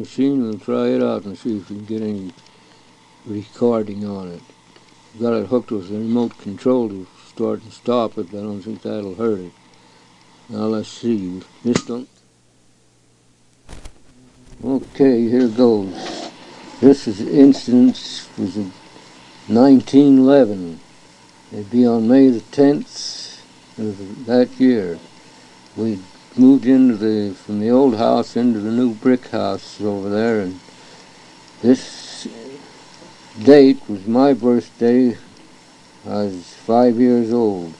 machine. We'll try it out and see if we can get any recording on it. Got it hooked with a remote control to start and stop it. But I don't think that'll hurt it. Now let's see. This don't. Okay, here goes. This is instance was in 1911. It'd be on May the 10th of that year. We moved into the from the old house into the new brick house over there, and this date was my birthday. I was five years old,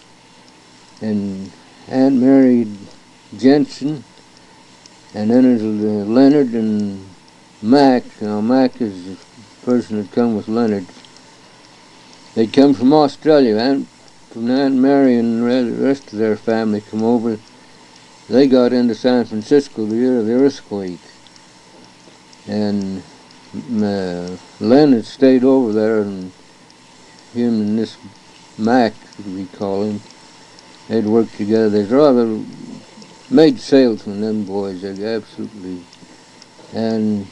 and Aunt Mary Jensen, and then there's uh, Leonard and Mac. Now Mac is the person that come with Leonard. they'd come from Australia. Aunt, from Aunt Mary and the rest of their family come over. They got into San Francisco the year of the earthquake, and uh, Leonard stayed over there, and him and this Mac, we call him, they'd worked together. They'd rather made salesmen, them boys, they absolutely. And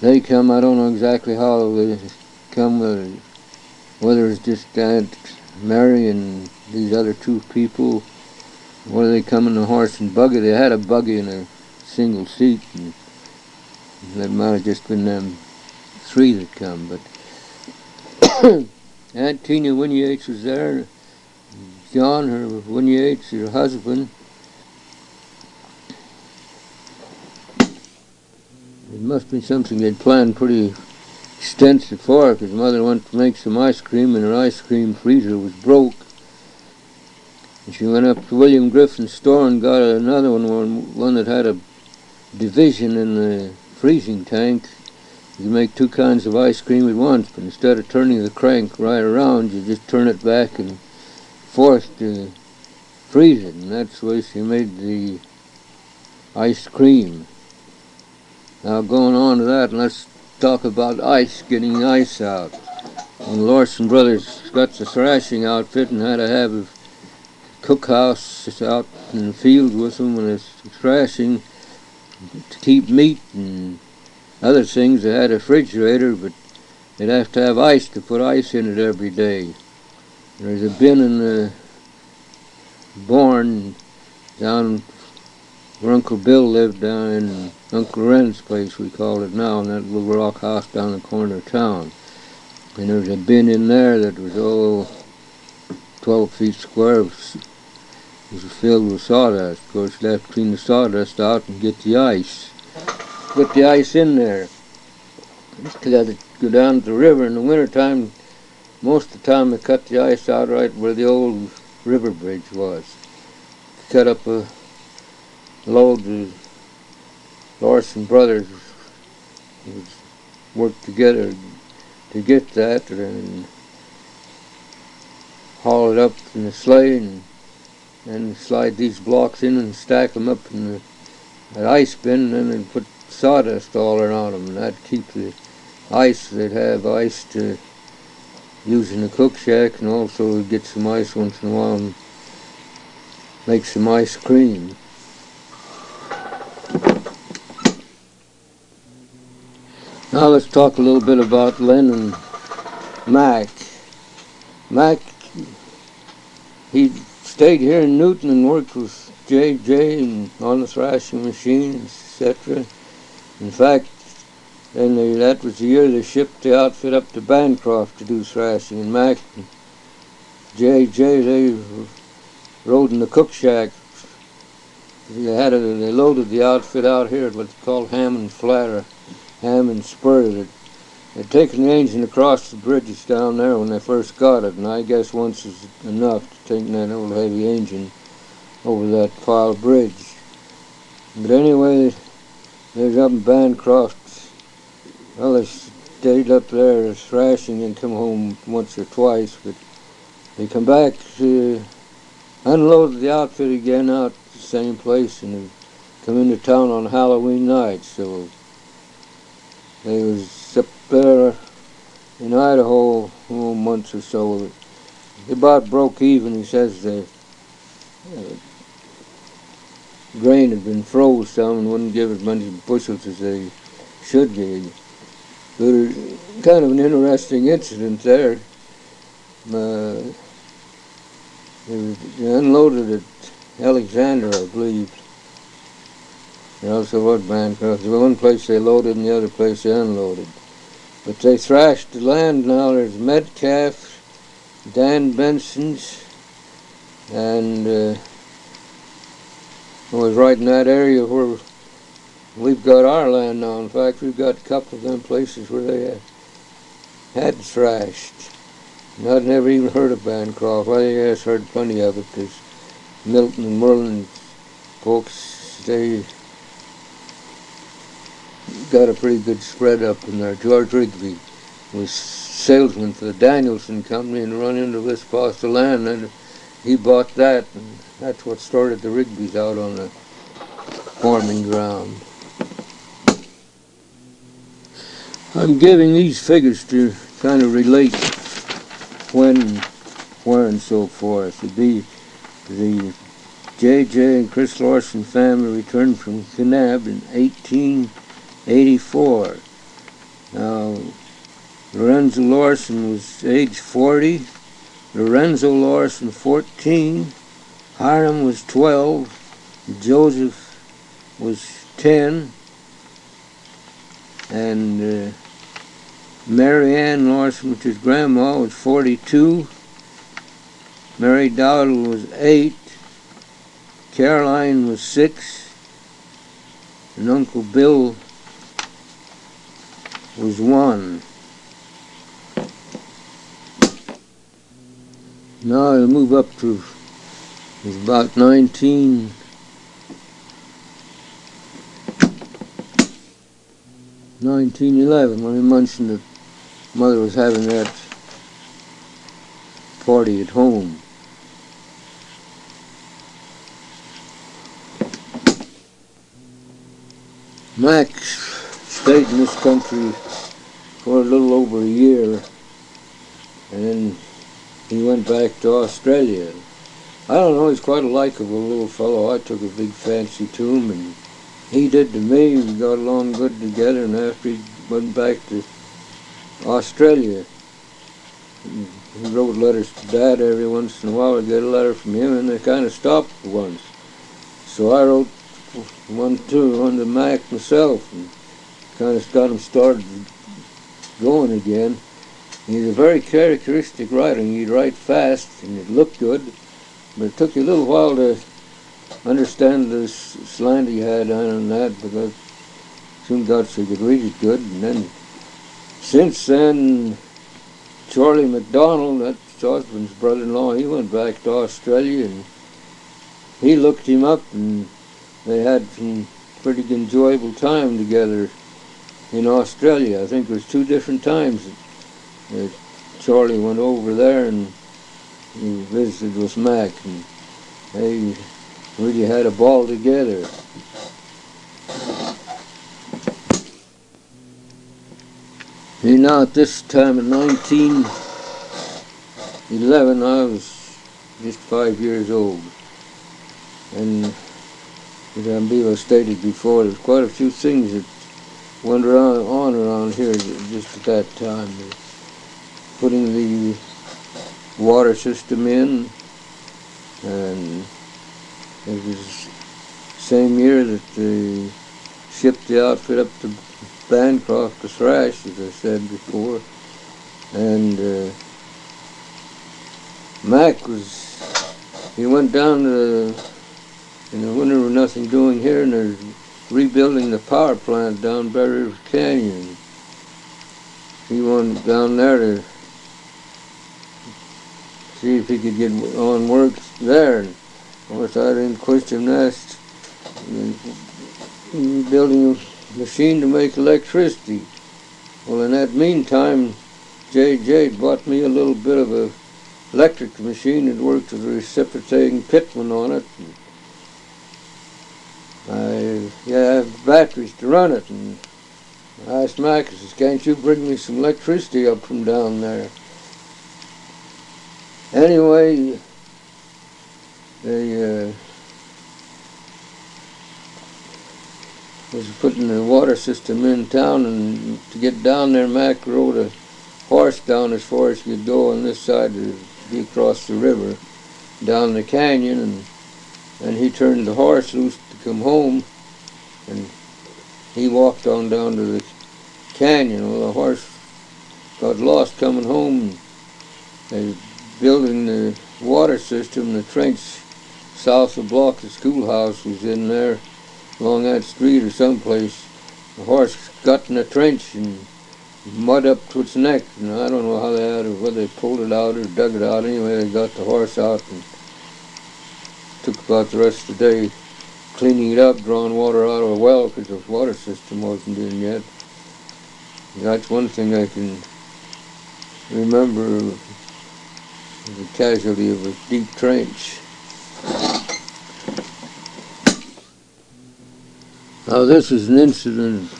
they come, I don't know exactly how they come, whether, whether it's just Aunt Mary and these other two people, whether they come in a horse and buggy. They had a buggy in a single seat, and that might have just been them three that come, but Aunt Tina Winnie Yates was there, John, her Winnie Yates, her husband. It must be something they'd planned pretty extensive for because mother went to make some ice cream and her ice cream freezer was broke. And she went up to William Griffin's store and got another one, one that had a division in the freezing tank. You make two kinds of ice cream at once, but instead of turning the crank right around, you just turn it back and force to freeze it. And that's the way she made the ice cream. Now going on to that, let's talk about ice, getting ice out. When Larson Brothers got the thrashing outfit and had to have a cookhouse it's out in the field with them when it's thrashing to keep meat and other things. They had a refrigerator, but they'd have to have ice to put ice in it every day. There's a bin in the barn down where Uncle Bill lived down in Uncle Ren's place, we call it now, in that little rock house down the corner of town. And there was a bin in there that was all 12 feet square. It was, filled with sawdust. Of course, you have to clean the sawdust out and get the ice. Put the ice in there. You got to go down to the river in the wintertime. Most of the time, they cut the ice out right where the old river bridge was. Cut up a load of Larson Brothers worked together to get that and haul it up in the sleigh and and slide these blocks in and stack them up in the that ice bin and then put sawdust all around them and that'd keep the ice they'd have ice to use in the cook shack and also get some ice once in a while and make some ice cream. Now let's talk a little bit about Len and Mac. Mac, he stayed here in Newton and worked with J.J. and on the thrashing machine, etc. In fact, and they, that was the year they shipped the outfit up to Bancroft to do thrashing. And Mac and J.J. they rode in the cook shack. They had a, they loaded the outfit out here at what's called Hammond Flatter, Hammond Spur. That they'd taken the engine across the bridges down there when they first got it, and I guess once is enough to take that old heavy engine over that pile bridge. But anyway, they up in Bancroft. Well, they stayed up there thrashing and come home once or twice, but they come back to unload the outfit again out the same place and come into town on Halloween night. So they was there in Idaho a months or so. They about broke even. He says the uh, grain had been froze some and wouldn't give as many bushels as they should be. But kind of an interesting incident there. Uh, they unloaded at Alexander, I believe. There also was Bancroft. The one place they loaded and the other place they unloaded. But they thrashed the land now. There's Metcalf, Dan Benson's, and uh, was right in that area where we've got our land now. In fact, we've got a couple of them places where they had, had thrashed. And I'd never even heard of Bancroft. Well, yes, heard plenty of it because Milton and Merlin folks, they got a pretty good spread up in there. George Rigby was salesman for the Danielson Company and run into this parcel of land and he bought that and that's what started the Rigbys out on the farming ground. I'm giving these figures to kind of relate when, where, and so forth. To be the J.J. and Chris Larson family returned from Kanab in 1884. Now, Lorenzo Larson was age 40, Lorenzo Larson 14, Hiram was 12, Joseph was 10, and uh, Mary Ann Larson, which is grandma, was 42. Mary Dowdle was 8. Caroline was 6. And Uncle Bill was 1. Now I'll move up to it's about 19 1911 when he mentioned that mother was having that party at home. Max stayed in this country for a little over a year and then he went back to Australia. I don't know, he's quite a likable little fellow. I took a big fancy to him and he did to me. We got along good together and after he went back to Australia. He wrote letters to Dad every once in a while. I'd get a letter from him, and they kind of stopped once. So I wrote one too on the Mac myself, and kind of got him started going again. He's a very characteristic writer. He'd write fast, and it looked good, but it took you a little while to understand the slant he had on that, because soon got so you could read it good, and then since then, Charlie McDonald, that's Osborne's brother-in-law, he went back to Australia and he looked him up and they had some pretty enjoyable time together in Australia. I think it was two different times that Charlie went over there and he visited with Mac and they really had a ball together. You know, at this time in 1911, I was just five years old. And as Ambiva stated before, there's quite a few things that went around, on around here just at that time. Putting the water system in, and it was same year that they shipped the outfit up to Bancroft to thrash, as I said before. And uh, Mac was, he went down to, in the winter with nothing doing here, and they're rebuilding the power plant down Bear River Canyon. He went down there to see if he could get on work there. And of course, I didn't question that. Mm, building a machine to make electricity. Well, in that meantime, J.J. bought me a little bit of a electric machine that worked with a reciprocating pitman on it. I have batteries to run it, and I asked Mac, I says, can't you bring me some electricity up from down there? Anyway, they uh, was putting the water system in town, and to get down there, Mac rode a horse down as far as you could go on this side to be across the river, down the canyon, and and he turned the horse loose come home, and he walked on down to the canyon. Well, the horse got lost coming home. They was building the water system, the trench south of the block, the schoolhouse was in there along that street or someplace. The horse got in the trench and mud up to its neck. And I don't know how they had it, whether they pulled it out or dug it out. Anyway, they got the horse out and took about the rest of the day cleaning it up, drawing water out of a well because the water system wasn't in yet. That's one thing I can remember the casualty of a deep trench. Now this is an incident,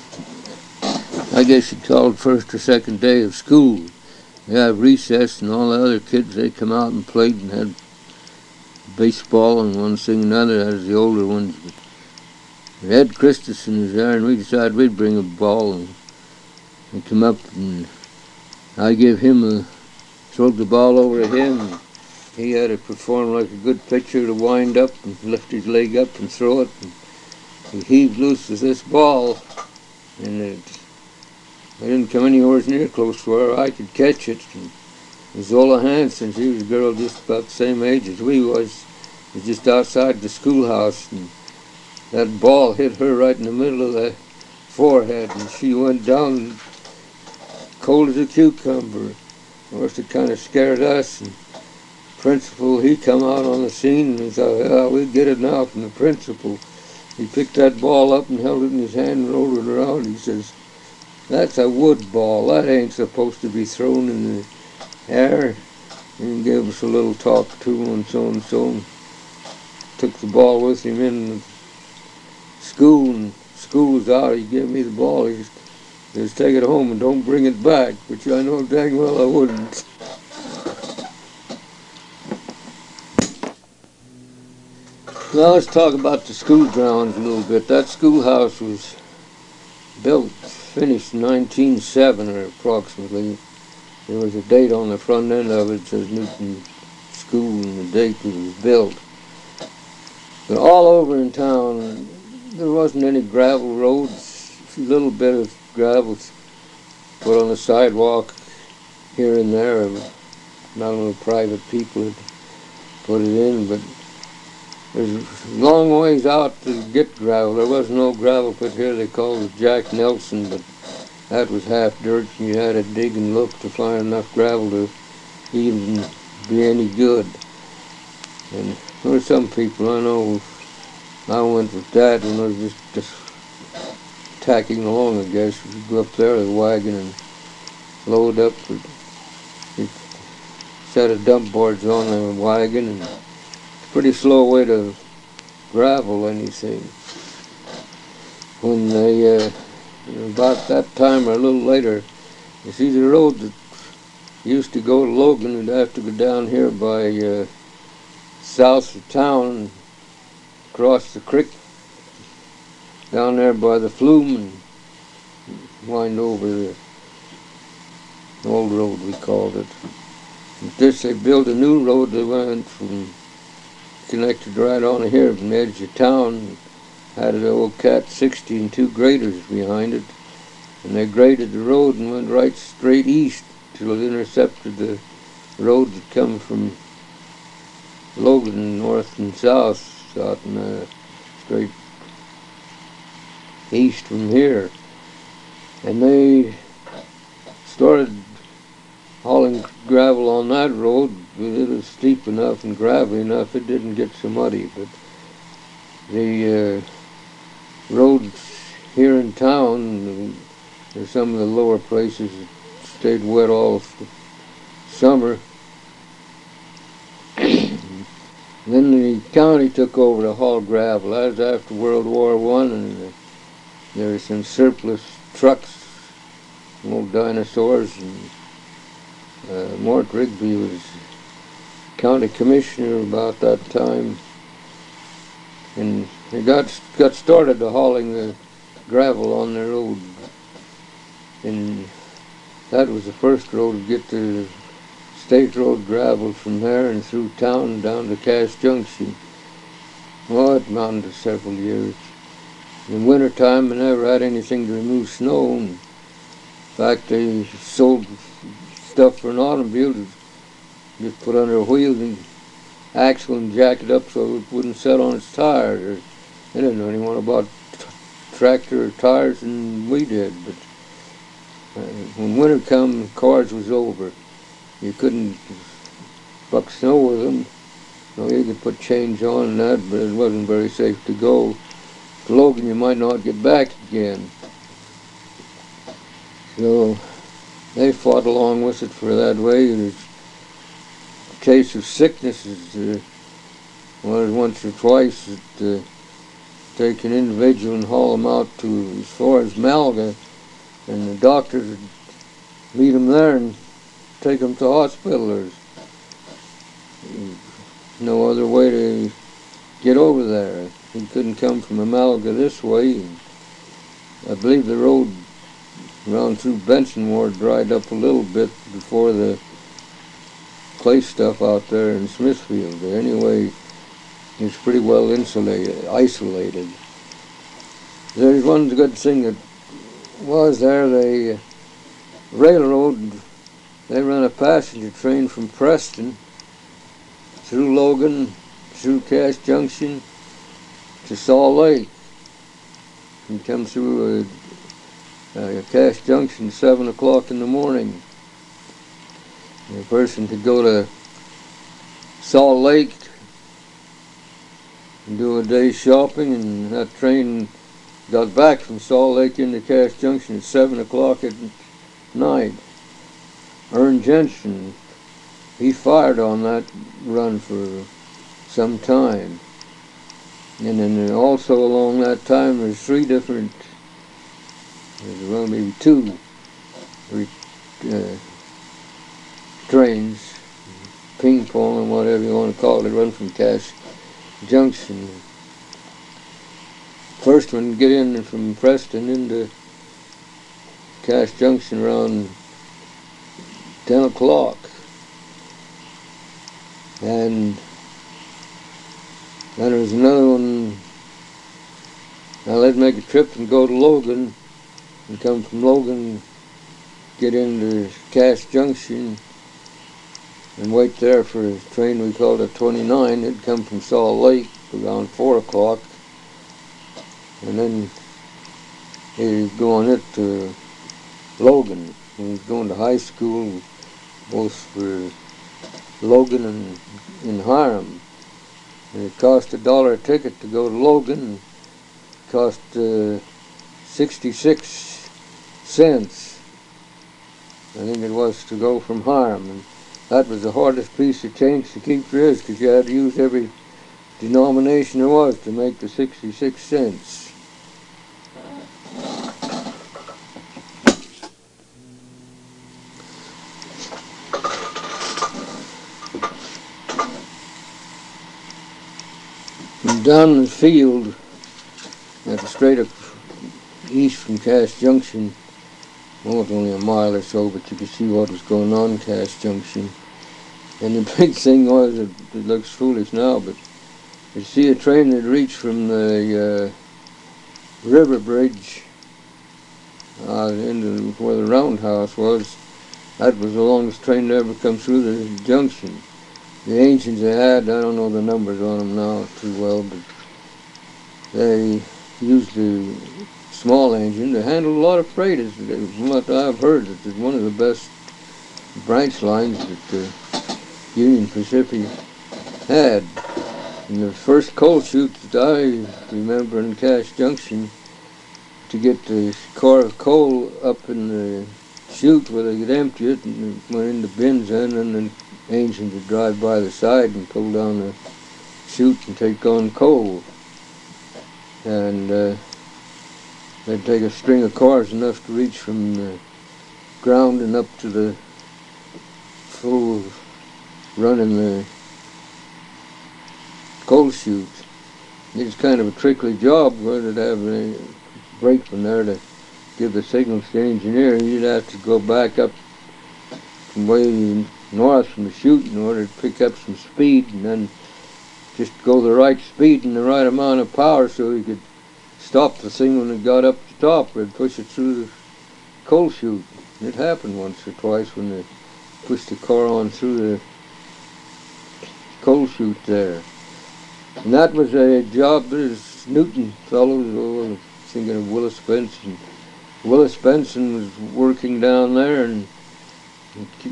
I guess you call it first or second day of school. They have recess and all the other kids, they come out and played and had baseball and one thing another as the older ones. But Ed Christensen was there and we decided we'd bring a ball and, and come up and I gave him a, throw the ball over to him. He had to perform like a good pitcher to wind up and lift his leg up and throw it. And he heaved loose with this ball and it, didn't come anywhere near close to where I could catch it. And Zola Hanson, she was a girl just about the same age as we was, was just outside the schoolhouse and that ball hit her right in the middle of the forehead and she went down cold as a cucumber. Of course, it kind of scared us. And principal, he come out on the scene and he oh, thought, yeah, we get it now from the principal. He picked that ball up and held it in his hand and rolled it around. He says, that's a wood ball. That ain't supposed to be thrown in the air. And gave us a little talk to and so and so. Took the ball with him in school and school was out. He gave me the ball. He says, take it home and don't bring it back, which I know dang well I wouldn't. Now let's talk about the school grounds a little bit. That schoolhouse was built, finished in 1907 or approximately. There was a date on the front end of it, says Newton School and the date it was built. But all over in town, there wasn't any gravel roads, a little bit of gravel put on the sidewalk here and there. Not only private people had put it in, but there's long ways out to get gravel. There was no gravel put here. They called it Jack Nelson, but that was half dirt. You had to dig and look to find enough gravel to even be any good. And there some people I know. I went with Dad and I was just, just tacking along. I guess we'd go up there with a wagon and load up. A set of dump boards on the wagon and It's a pretty slow way to gravel anything. When they, uh, about that time or a little later, you see the road that used to go to Logan, you'd have to go down here by uh, south of town, across the creek, down there by the flume and wind over the old road we called it. But this they built a new road that went from connected right on here from the edge of town. Had an old Cat 60 and two graders behind it. And they graded the road and went right straight east till it intercepted the road that come from Logan north and south, out and uh, straight east from here. And they started hauling gravel on that road it was steep enough and gravelly enough it didn't get so muddy but the uh, roads here in town there's some of the lower places stayed wet all summer. Then the county took over to haul gravel. That was after World War One and there were some surplus trucks old dinosaurs and uh, Mort Rigby was county commissioner about that time. And he got got started to hauling the gravel on the road. And that was the first road to get the state road gravel from there and through town down to Cache Junction. Well, it mounted several years. In winter time, I never had anything to remove snow. in fact, they sold stuff for an automobile to just put under a wheel and axle and jack it up so it wouldn't set on its tires. They didn't know any more about tractor or tires than we did. But uh, when winter come, cars was over. You couldn't buck snow with them. No, you could put chains on and that, but it wasn't very safe to go. To Logan, you might not get back again. So they fought along with it for that way. There's a case of sicknesses. uh, once or twice that uh, take an individual and haul them out to as far as Malaga, and the doctors would meet them there and take them to hospital. There's no other way to get over there. He couldn't come from Malaga this way. I believe the road around through Benson Ward dried up a little bit before the clay stuff out there in Smithfield. Anyway, it's pretty well insulated, isolated. There's one good thing that was there, the uh, railroad, they ran a passenger train from Preston through Logan, through Cache Junction to Salt Lake. And come through a, a Cache Junction 7 o'clock in the morning. a person could go to Salt Lake do a day's shopping and that train got back from Salt Lake into Cache Junction at 7 o'clock at night. Ern Jensen, he fired on that run for some time. And then also along that time there's three different, there's well maybe two uh, trains, ping pong and whatever you want to call it, run from Cache Junction. First one get in from Preston into Cache Junction around 10 o'clock. And then there was another one, now they'd make a trip and go to Logan and come from Logan, get into Cache Junction and wait there for a train we called a 29. It'd come from Salt Lake around 4 o'clock. And then he'd go on it to Logan. He was going to high school, both for Logan and in Hyrum. And it cost a dollar a ticket to go to Logan. It cost uh, 66 cents, I think it was, to go from Hyrum. That was the hardest piece of change to keep is because you had to use every denomination there was to make the 66 cents. down the field at the straight up east from Cache Junction well, it's only a mile or so, but you could see what was going on in Cache Junction. And the big thing was, it, it looks foolish now, but you see a train that reached from the uh, river bridge uh, into where the roundhouse was. That was the longest train to ever come through the junction. The engines they had, I don't know the numbers on them now too well, but they used the small engine to handle a lot of freight. Is what I've heard. It's one of the best branch lines that uh, Union Pacific had. And the first coal chute that I remember in Cache Junction to get the car of coal up in the chute where they could empty it and it went into bins in and then engine would drive by the side and pull down the chute and take on coal. And uh, They'd take a string of cars enough to reach from the ground and up to the full run in the coal chutes. It was kind of a trickly job where they'd have a break from there to give the signals to the engineer, you'd have to go back up from way north from the chute in order to pick up some speed and then just go the right speed and the right amount of power so you could stop the thing when it got up to the top or push it through the coal chute. It happened once or twice when they pushed the car on through the coal chute there. And that was a job there's Newton fellows, oh, thinking of Willis Benson. Willis Benson was working down there and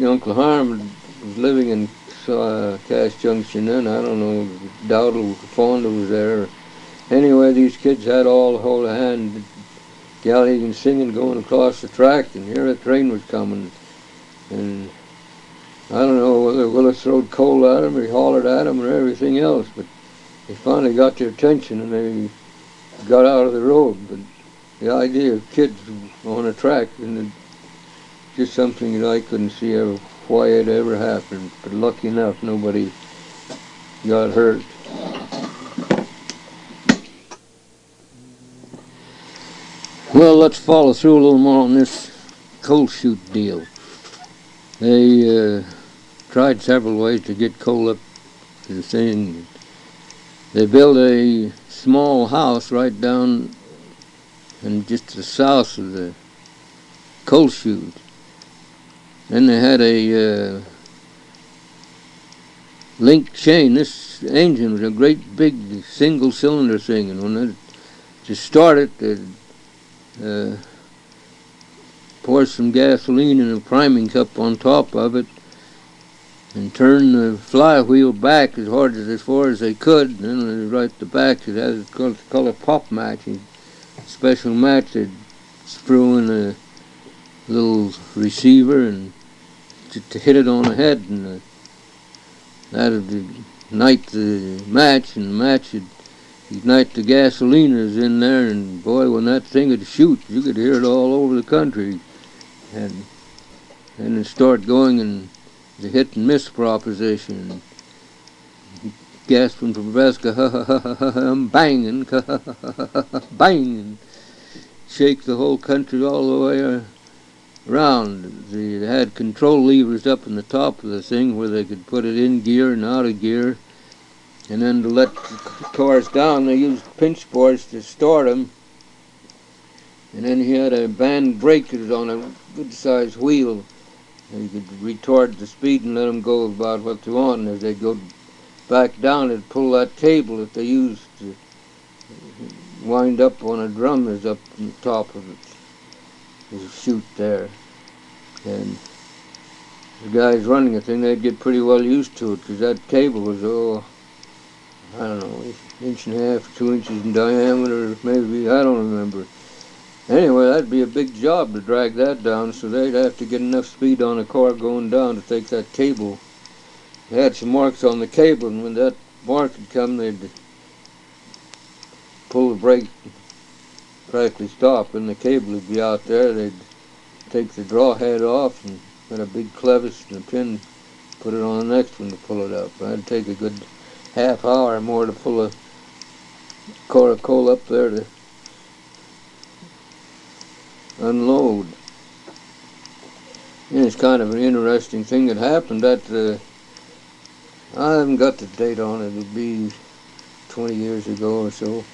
Uncle Harm was living in uh, Cache Junction then. I don't know, Dowdle, Fonda was there. Anyway, these kids had all hold of hand galleys and singing going across the track, and here a train was coming. And I don't know whether Willis throwed coal at him or he hollered at him or everything else, but he finally got their attention and they got out of the road. But the idea of kids on a track and just something that I couldn't see ever why it ever happened. But lucky enough, nobody got hurt. Well, let's follow through a little more on this coal chute deal. They uh, tried several ways to get coal up the thing. They built a small house right down and just to the south of the coal chute. Then they had a uh, link chain. This engine was a great big single cylinder thing, and when it to start it, they uh, pour some gasoline in a priming cup on top of it and turn the flywheel back as hard as as far as they could. And then right the back, it has called color pop matching, special match. They'd screw in a little receiver and to, to hit it on the head, and uh, that'd ignite the match, and the match would ignite the gasoliners in there, and boy, when that thing would shoot, you could hear it all over the country, and and it start going and the hit and miss proposition. Gasping for breath, I'm banging, banging, shake the whole country all the way around. They had control levers up in the top of the thing where they could put it in gear and out of gear. And then to let the cars down, they used pinch boards to start them. And then he had a band brake that was on a good-sized wheel. You could retard the speed and let them go about what they want. And as they go back down, it'd pull that cable that they used to wind up on a drum that's up on the top of it. There's a chute there. And the guys running the thing, they'd get pretty well used to it because that cable was, oh, I don't know, inch and a half, two inches in diameter, maybe, I don't remember. Anyway, that'd be a big job to drag that down, so they'd have to get enough speed on a car going down to take that cable. They had some marks on the cable, and when that mark had come, they'd pull the brake, practically stop, and the cable would be out there. They'd take the draw head off and put a big clevis and a pin, put it on the next one to pull it up. I'd take a good half hour or more to pull a car of coal up there to unload. And it's kind of an interesting thing that happened that uh, I haven't got the date on it. It'll be 20 years ago or so.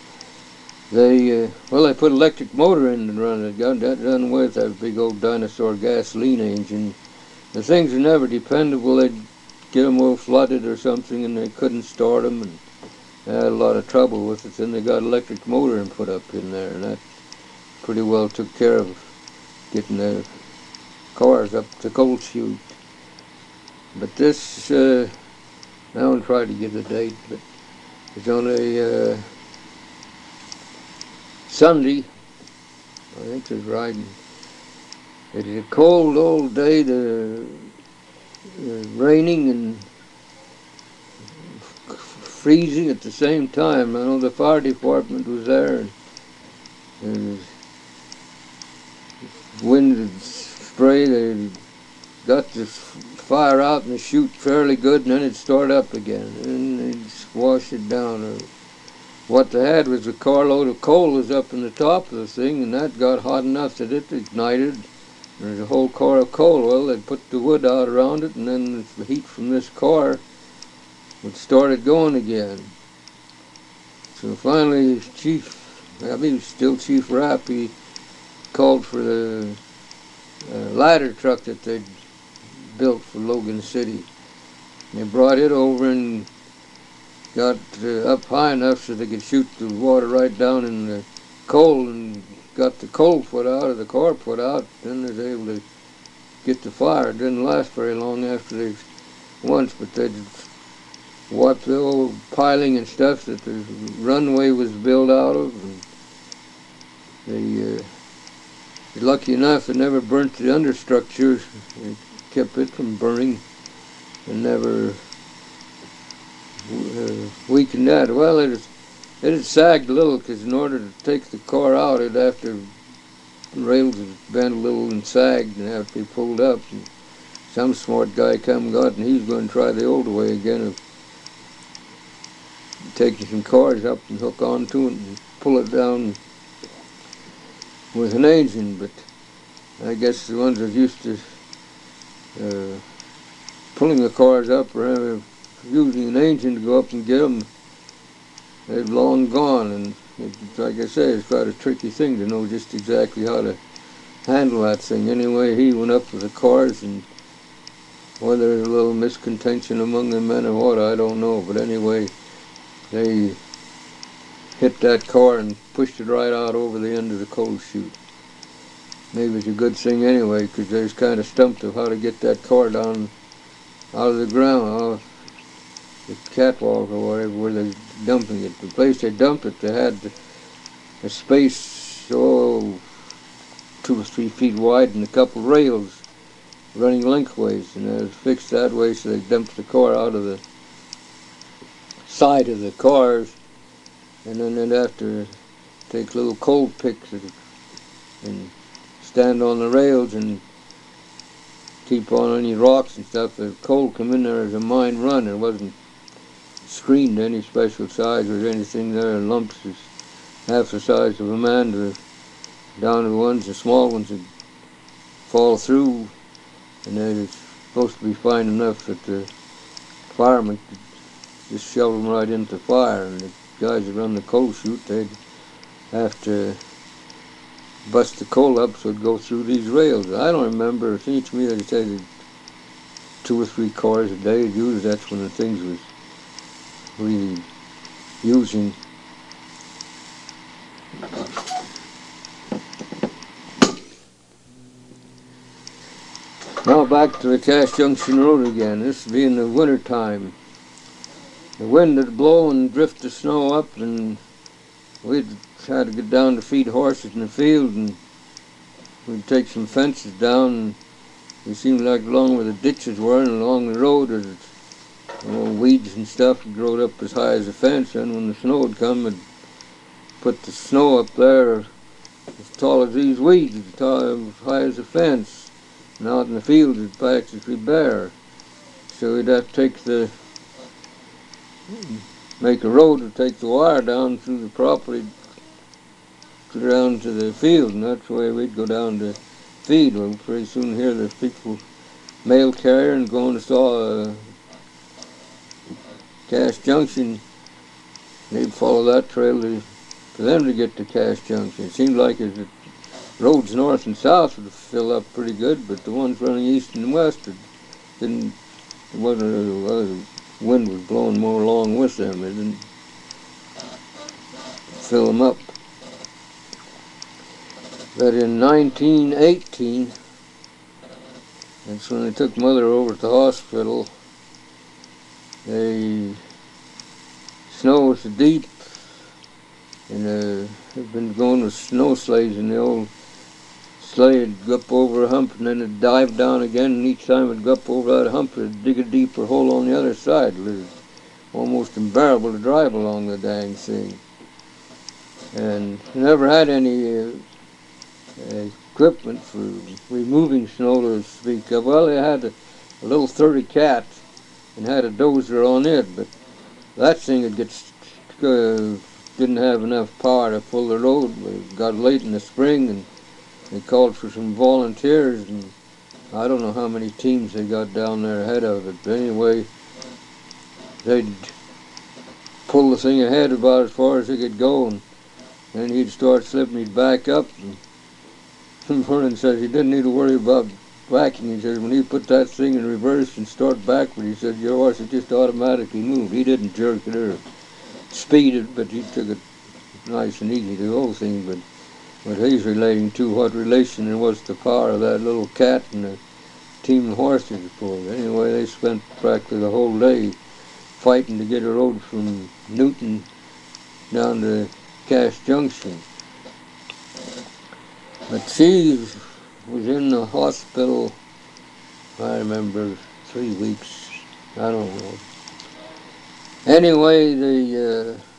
They, uh, well, they put electric motor in and run it. Got that done with that big old dinosaur gasoline engine. The things are never dependable. They'd get them all flooded or something and they couldn't start them and they had a lot of trouble with it. Then they got electric motor and put up in there and that pretty well took care of getting the cars up to coal chute. But this, uh, I don't try to give the date, but it's on a uh, Sunday, I think it's riding. It is a cold old day, the raining and freezing at the same time. I know the fire department was there and, and wind and spray. They got the fire out and the chute fairly good, and then it'd start up again, and they'd wash it down. Uh, what they had was a carload of coal was up in the top of the thing, and that got hot enough that it ignited. There's a whole car of coal. Well, they'd put the wood out around it, and then the heat from this car would start it going again. So finally, Chief, I mean, still Chief Rapp, he called for the uh, ladder truck that they'd built for Logan City. They brought it over and got uh, up high enough so they could shoot the water right down in the coal and got the coal put out or the car put out. Then they was able to get the fire. It didn't last very long after they once, but they wiped the old piling and stuff that the runway was built out of. And they uh, lucky enough it never burnt the understructure. It kept it from burning and never uh, weakened that. Well, it, it had sagged a little because in order to take the car out, it after the rails had bent a little and sagged and have to be pulled up. And some smart guy come got and he's going to try the old way again of taking some cars up and hook onto it and pull it down with an engine. But I guess the ones that used to uh, pulling the cars up or using an engine to go up and get them, they've long gone. And it, like I say, it's quite a tricky thing to know just exactly how to handle that thing. Anyway, he went up with the cars and whether a little miscontention among the men or what, I don't know. But anyway, they hit that car and pushed it right out over the end of the coal chute. Maybe it's a good thing anyway, because they was kind of stumped of how to get that car down out of the ground oh, the catwalk or whatever where they're dumping it. The place they dumped it, they had a space, oh, two or three feet wide and a couple rails running lengthways, and it was fixed that way so they dumped the car out of the side of the cars, and then they'd have to take little coal picks and stand on the rails and keep on any rocks and stuff. The coal come in there as a mine run. It wasn't screened any special size or anything there. Lumps is half the size of a man to down to ones, the small ones that fall through and they're supposed to be fine enough that the firemen could just shove them right into fire and the guys that run the coal chute they'd have to bust the coal up so it'd go through these rails. I don't remember, it seems to me that they said two or three cars a day, usually that's when the things was really using Now back to the Cache Junction Road again, this being the winter time. The wind would blow and drift the snow up and we'd had to get down to feed horses in the field and we'd take some fences down and it seemed like along where the ditches were and along the road there's all weeds and stuff had grown up as high as the fence and when the snow would come and put the snow up there as tall as these weeds, as, tall, as high as the fence. And out in the field it'd practically bare. So we'd have to take the make a road to take the wire down through the property down to the field, and that's the way we'd go down to feed. Well, pretty soon here there's people mail carrier and going to saw a Cache Junction. They'd follow that trail to, for them to get to Cache Junction. It seemed like the roads north and south would fill up pretty good, but the ones running east and west didn't. It wasn't. Well, the wind was blowing more along with them. It didn't fill them up But in 1918, that's when they took mother over to the hospital, the snow was deep and uh, had been going with snow sleighs and the old sleigh would go up over a hump and then it'd dive down again and each time it'd go up over that hump it'd dig a deeper hole on the other side. It was almost unbearable to drive along the dang thing. And never had any uh, equipment for removing snow to speak of. Well, they had a, a little 30 cat and had a dozer on it, but that thing would get uh, didn't have enough power to pull the road. We got late in the spring and they called for some volunteers and I don't know how many teams they got down there ahead of it. But anyway, they'd pull the thing ahead about as far as they could go and then he'd start slipping, he'd back up and Vernon says he didn't need to worry about backing. He says when you put that thing in reverse and start backward, he said your horse would just automatically move. He didn't jerk it or speed it, but he took it nice and easy, the whole thing. But what he's relating to, what relation there was to power of that little cat and the team of horses pulled. Anyway, they spent practically the whole day fighting to get a road from Newton down to Cache Junction. But she was in the hospital, I remember, three weeks. I don't know. Anyway, the uh,